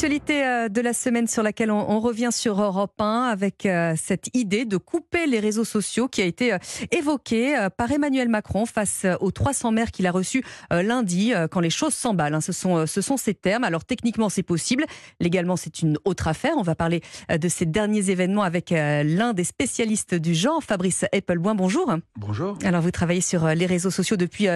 L'actualité euh, de la semaine sur laquelle on, revient sur Europe 1 avec euh, cette idée de couper les réseaux sociaux qui a été euh, évoquée par Emmanuel Macron face aux 300 maires qu'il a reçus lundi quand les choses s'emballent. Hein. Ce sont, ce sont ces termes. Alors techniquement c'est possible, légalement c'est une autre affaire. On va parler de ces derniers événements avec l'un des spécialistes du genre, Fabrice Appleboin. Bonjour. Bonjour. Alors vous travaillez sur les réseaux sociaux depuis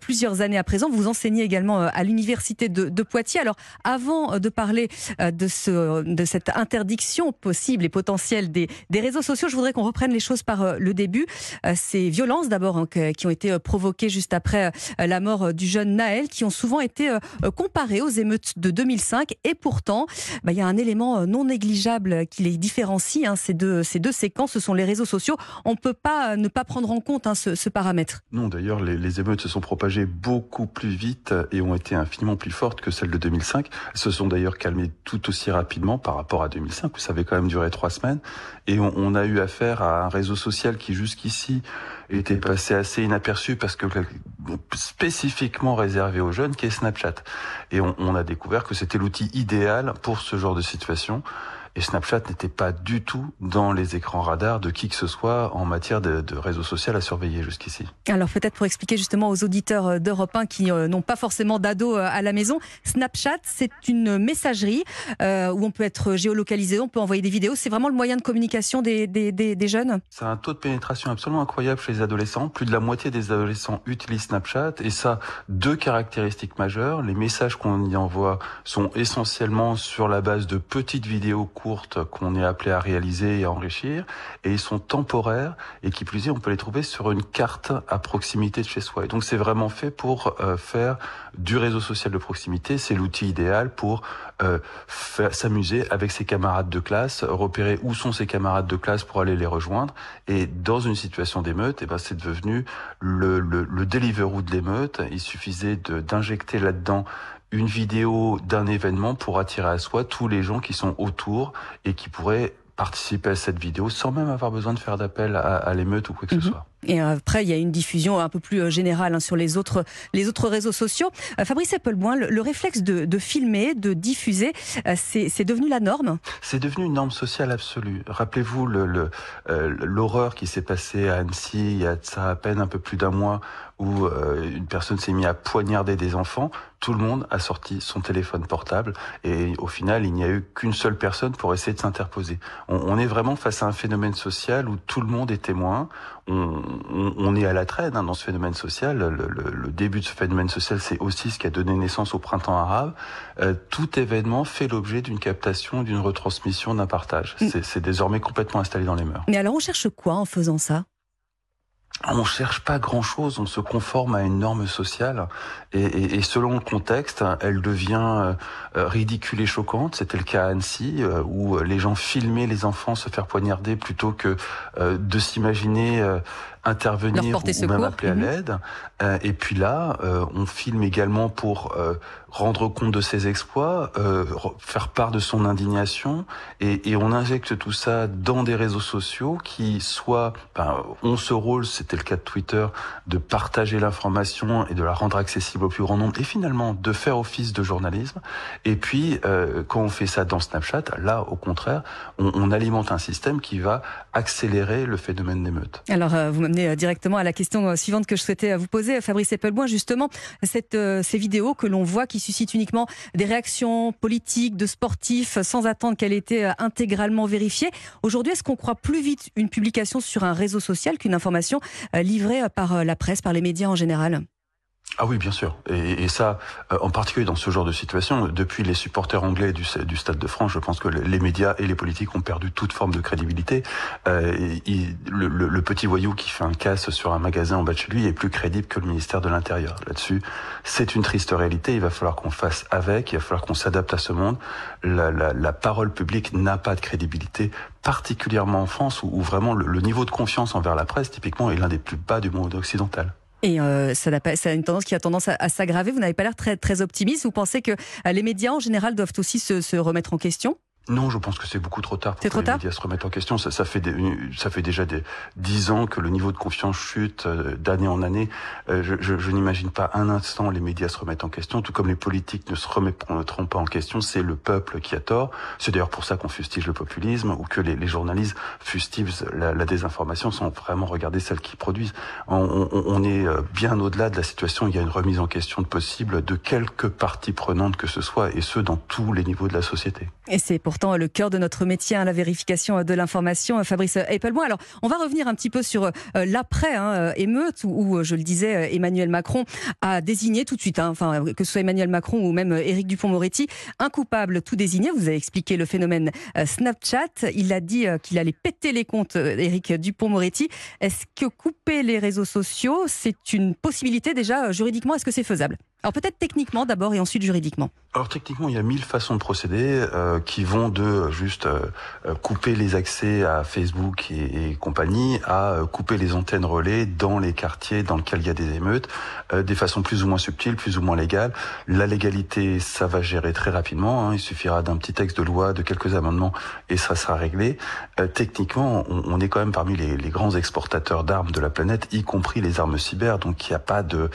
plusieurs années à présent. Vous enseignez également à l'université de, de Poitiers. Alors avant de parler de, ce, de cette interdiction possible et potentielle des, des réseaux sociaux, je voudrais qu'on reprenne les choses par euh, le début. Euh, ces violences d'abord hein, qui ont été provoquées juste après la mort du jeune Naël, qui ont souvent été comparées aux émeutes de 2005. Et pourtant, bah, il y a un élément non négligeable qui les différencie. Hein, ces, deux, ces deux séquences, ce sont les réseaux sociaux. On ne peut pas ne pas prendre en compte hein, ce, ce, paramètre. Non, d'ailleurs, les, les, émeutes se sont propagées beaucoup plus vite et ont été infiniment plus fortes que celles de 2005. Elles se sont d'ailleurs calmées tout aussi rapidement par rapport à 2005, où ça avait quand même duré trois semaines. Et on, a eu affaire à un réseau social qui jusqu'ici était passé assez inaperçu parce que spécifiquement réservé aux jeunes, qui est Snapchat. Et on a découvert que c'était l'outil idéal pour ce genre de situation. Et Snapchat n'était pas du tout dans les écrans radars de qui que ce soit en matière de, de réseau social à surveiller jusqu'ici. Alors peut-être pour expliquer justement aux auditeurs euh, d'Europe 1 qui euh, n'ont pas forcément d'ado euh, à la maison, Snapchat c'est une messagerie euh, où on peut être géolocalisé, on peut envoyer des vidéos. C'est vraiment le moyen de communication des, des, des, des jeunes? C'est un taux de pénétration absolument incroyable chez les adolescents. Plus de la moitié des adolescents utilisent Snapchat et ça, deux caractéristiques majeures. Les messages qu'on y envoie sont essentiellement sur la base de petites vidéos qu'on est appelé à réaliser et à enrichir, et ils sont temporaires, et qui plus est, on peut les trouver sur une carte à proximité de chez soi. Et donc c'est vraiment fait pour euh, faire du réseau social de proximité, c'est l'outil idéal pour euh, s'amuser avec ses camarades de classe, repérer où sont ses camarades de classe pour aller les rejoindre, et dans une situation d'émeute, et eh ben c'est devenu le, le, le Deliveroo de l'émeute, il suffisait d'injecter là-dedans une vidéo d'un événement pour attirer à soi tous les gens qui sont autour et qui pourraient participer à cette vidéo sans même avoir besoin de faire d'appel à, l'émeute ou quoi que ce mhm. soit. Et après, il y a une diffusion un peu plus euh, générale hein, sur les autres, les autres réseaux sociaux. Euh, Fabrice Appleboin, le, le réflexe de, filmer, de diffuser, euh, c'est devenu la norme? C'est devenu une norme sociale absolue. Rappelez-vous l'horreur euh, qui s'est passée à Annecy il y a ça à peine un peu plus d'un mois où euh, une personne s'est mise à poignarder des enfants. Tout le monde a sorti son téléphone portable et au final, il n'y a eu qu'une seule personne pour essayer de s'interposer. On, est vraiment face à un phénomène social où tout le monde est témoin. On, est à la traîne hein, dans ce phénomène social. Le, le, le, début de ce phénomène social, c'est aussi ce qui a donné naissance au printemps arabe. Euh, tout événement fait l'objet d'une captation, d'une retransmission, d'un partage. Mm. C'est désormais complètement installé dans les mœurs. Mais alors on cherche quoi en faisant ça? On cherche pas grand-chose, on se conforme à une norme sociale et, et, et selon le contexte, elle devient euh, ridicule et choquante. C'était le cas à Annecy euh, où les gens filmaient les enfants se faire poignarder plutôt que euh, de s'imaginer intervenir ou même appeler à mhm. l'aide. Euh, et puis là, euh, on filme également pour euh, rendre compte de ses exploits, faire part de son indignation, et, et, on injecte tout ça dans des réseaux sociaux qui soit ben, ont ce rôle, c'était le cas de Twitter, de partager l'information et de la rendre accessible au plus grand nombre, et finalement de faire office de journalisme. Et puis quand on fait ça dans Snapchat, là au contraire, on, on alimente un système qui va accélérer le phénomène d'émeute. Alors vous euh, directement à la question euh, suivante que je souhaitais euh, vous poser, Fabrice Eppelboin. Justement, ces vidéos que l'on voit qui suscitent uniquement des réactions politiques de sportifs sans attendre qu'elle été intégralement vérifiée. Aujourd'hui, est-ce qu'on croit plus vite une publication sur un réseau social qu'une information livrée par la presse, par les médias en général? Ah oui, bien sûr. Et, et ça, euh, en particulier dans ce genre de situation, depuis les supporters anglais du, du Stade de France, je pense que les médias et les politiques ont perdu toute forme de crédibilité. Euh, et, le, le, le, petit voyou qui fait un casse sur un magasin en bas de chez lui est plus crédible que le ministère de l'Intérieur. Là-dessus, c'est une triste réalité. Il va falloir qu'on fasse avec. Il va falloir qu'on s'adapte à ce monde. La, la, la parole publique n'a pas de crédibilité particulièrement en France, où, où vraiment le, le niveau de confiance envers la presse, typiquement, est l'un des plus bas du monde occidental. Et euh, ça, a, une tendance qui a tendance à, s'aggraver. Vous n'avez pas l'air très, très optimiste. Vous pensez que euh, les médias en général doivent aussi se remettre en question? Non, je pense que c'est beaucoup trop tard pour que les médias se remettent en question. Ça, ça fait des, ça fait déjà des dix ans que le niveau de confiance chute euh, d'année en année. Euh, je, je, je n'imagine pas un instant les médias se remettent en question, tout comme les politiques ne se remettront pas en question. C'est le peuple qui a tort. C'est d'ailleurs pour ça qu'on fustige le populisme ou que les, les journalistes fustigent la, la, désinformation sans vraiment regarder celle qu'ils produisent. On, on, on est euh, bien au-delà de la situation. Il y a une remise en question de possible de quelques parties prenantes que ce soit, et ce dans tous les niveaux de la société. Et c'est pour pourtant le cœur de notre métier, hein, la vérification de l'information. Fabrice Applebois. Alors, on va revenir un petit peu sur euh, l'après hein, euh, émeute, où, euh, je le disais, Emmanuel Macron a désigné tout de suite, hein, enfin que ce soit Emmanuel Macron ou même Éric Dupont-Moretti, un coupable tout désigné. Vous avez expliqué le phénomène Snapchat. Il a dit qu'il allait péter les comptes, Éric Dupont-Moretti. Est-ce que couper les réseaux sociaux, c'est une possibilité déjà juridiquement Est-ce que c'est faisable? Alors peut-être techniquement d'abord et ensuite juridiquement. Alors techniquement, il y a mille façons de procéder euh, qui vont de juste euh, euh, couper les accès à Facebook et, et compagnie à euh, couper les antennes relais dans les quartiers dans lesquels il y a des émeutes, euh, des façons plus ou moins subtiles, plus ou moins légales. La légalité, ça va gérer très rapidement. Hein, il suffira d'un petit texte de loi, de quelques amendements et ça sera réglé. techniquement, on, on, est quand même parmi les, les grands exportateurs d'armes de la planète, y compris les armes cyber. Donc il n'y a pas de,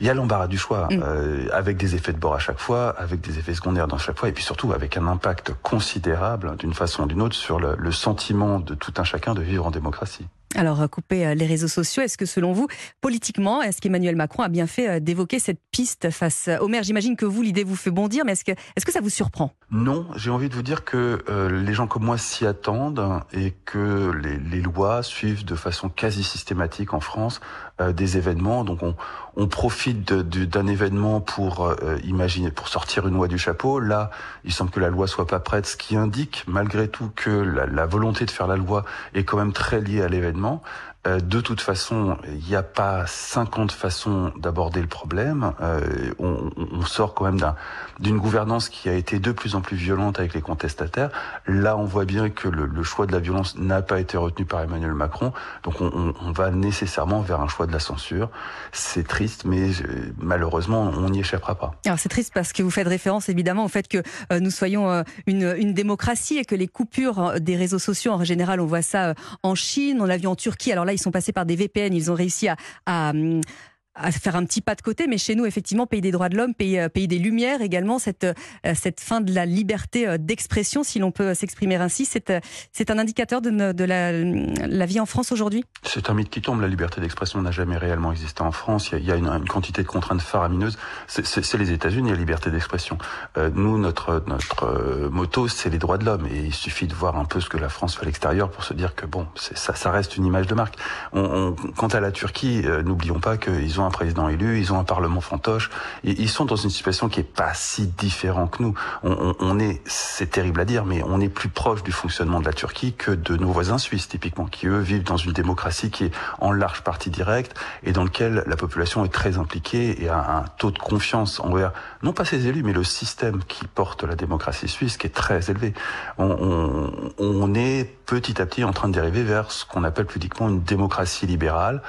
il y a l'embarras du choix. Mm. Euh, avec des effets de bord à chaque fois, avec des effets secondaires dans chaque fois, et puis surtout avec un impact considérable d'une façon ou d'une autre sur le, le sentiment de tout un chacun de vivre en démocratie. Alors, couper euh, les réseaux sociaux, est-ce que selon vous, politiquement, est-ce qu'Emmanuel Macron a bien fait euh, d'évoquer cette piste face au maire J'imagine que vous, l'idée vous fait bondir, mais est-ce que, est-ce que ça vous surprend? Non, j'ai envie de vous dire que euh, les gens comme moi s'y attendent et que les, lois suivent de façon quasi systématique en France euh, des événements. Donc, on, profite d'un événement pour euh, imaginer, pour sortir une loi du chapeau. Là, il semble que la loi soit pas prête, ce qui indique malgré tout que la volonté de faire la loi est quand même très liée à l'événement également euh, de toute façon, il n'y a pas 50 façons d'aborder le problème. Euh, on, sort quand même d'une gouvernance qui a été de plus en plus violente avec les contestataires. Là, on voit bien que le, choix de la violence n'a pas été retenu par Emmanuel Macron. Donc, on, va nécessairement vers un choix de la censure. C'est triste, mais euh, malheureusement, on n'y échappera pas. Alors, c'est triste parce que vous faites référence évidemment au fait que nous soyons une, une, démocratie et que les coupures des réseaux sociaux, en général, on voit ça en Chine, on l'a vu en Turquie. Alors là, ils sont passés par des VPN, ils ont réussi à, à, à faire un petit pas de côté, mais chez nous, effectivement, pays des droits de l'homme, pays, euh, pays des lumières également, cette, euh, cette fin de la liberté euh, d'expression, si l'on peut s'exprimer ainsi, c'est, c'est un indicateur de, de la, la, vie en France aujourd'hui? C'est un mythe qui tombe, la liberté d'expression n'a jamais réellement existé en France, il y a, une, une, quantité de contraintes faramineuses, c'est, c'est, c'est les États-Unis, la liberté d'expression. Euh, nous, notre, notre moto, c'est les droits de l'homme, et il suffit de voir un peu ce que la France fait à l'extérieur pour se dire que bon, ça, ça reste une image de marque. On, on, quant à la Turquie, euh, n'oublions pas qu'ils ont un président élu, ils ont un parlement fantoche. Ils sont dans une situation qui est pas si différente que nous. On, est, c'est terrible à dire, mais on est plus proche du fonctionnement de la Turquie que de nos voisins suisses, typiquement, qui eux vivent dans une démocratie qui est en large partie directe et dans lequel la population est très impliquée et a un taux de confiance envers, non pas ses élus, mais le système qui porte la démocratie suisse, qui est très élevé. On, on est petit à petit en train de dériver vers ce qu'on appelle pudiquement une démocratie libérale.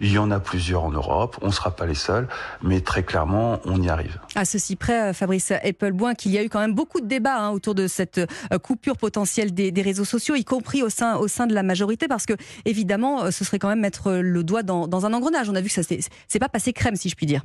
Il y en a plusieurs en Europe, on ne sera pas les seuls, mais très clairement, on y arrive. À ceci près, euh, Fabrice Appleboin, qu'il y a eu quand même beaucoup de débats hein, autour de cette euh, coupure potentielle des, réseaux sociaux, y compris au sein, au sein de la majorité, parce que évidemment, euh, ce serait quand même mettre le doigt dans, dans un engrenage. On a vu que ça c'est pas passé crème, si je puis dire.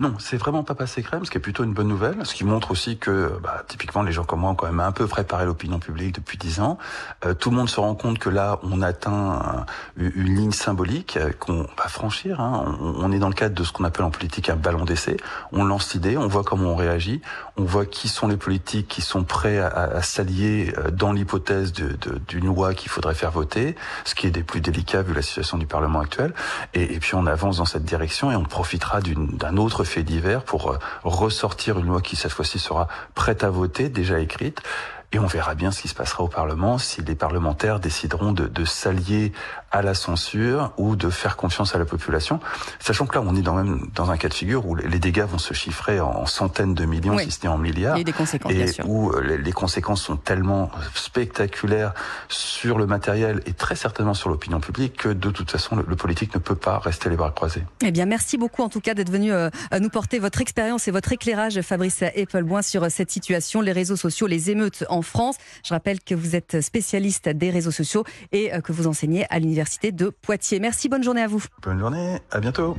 Non, c'est vraiment pas passé crème, ce qui est plutôt une bonne nouvelle, ce qui montre aussi que, bah, typiquement, les gens comme moi ont quand même un peu préparé l'opinion publique depuis dix ans. Euh, tout le monde se rend compte que là, on atteint une, ligne symbolique euh, qu'on va franchir. Hein. On, est dans le cadre de ce qu'on appelle en politique un ballon d'essai. On lance l'idée, on voit comment on réagit, on voit qui sont les politiques qui sont prêts à, à s'allier euh, dans l'hypothèse d'une loi qu'il faudrait faire voter, ce qui est des plus délicats vu la situation du Parlement actuel. Et, et puis on avance dans cette direction et on profitera d'un autre autre fait divers pour euh, ressortir une loi qui cette fois-ci sera prête à voter, déjà écrite. Et on verra bien ce qui se passera au Parlement si les parlementaires décideront de, de s'allier à la censure ou de faire confiance à la population. Sachant que là, on est dans, même dans un cas de figure où les dégâts vont se chiffrer en centaines de millions, oui. si ce n'est en milliards. A des conséquences, et bien sûr. où euh, les, les, conséquences sont tellement spectaculaires sur le matériel et très certainement sur l'opinion publique que de toute façon, le, le, politique ne peut pas rester les bras croisés. Eh bien, merci beaucoup en tout cas d'être venu euh, nous porter votre expérience et votre éclairage, Fabrice Appleboin, sur cette situation, les réseaux sociaux, les émeutes en en France. Je rappelle que vous êtes spécialiste des réseaux sociaux et que vous enseignez à l'université de Poitiers. Merci, bonne journée à vous. Bonne journée, à bientôt.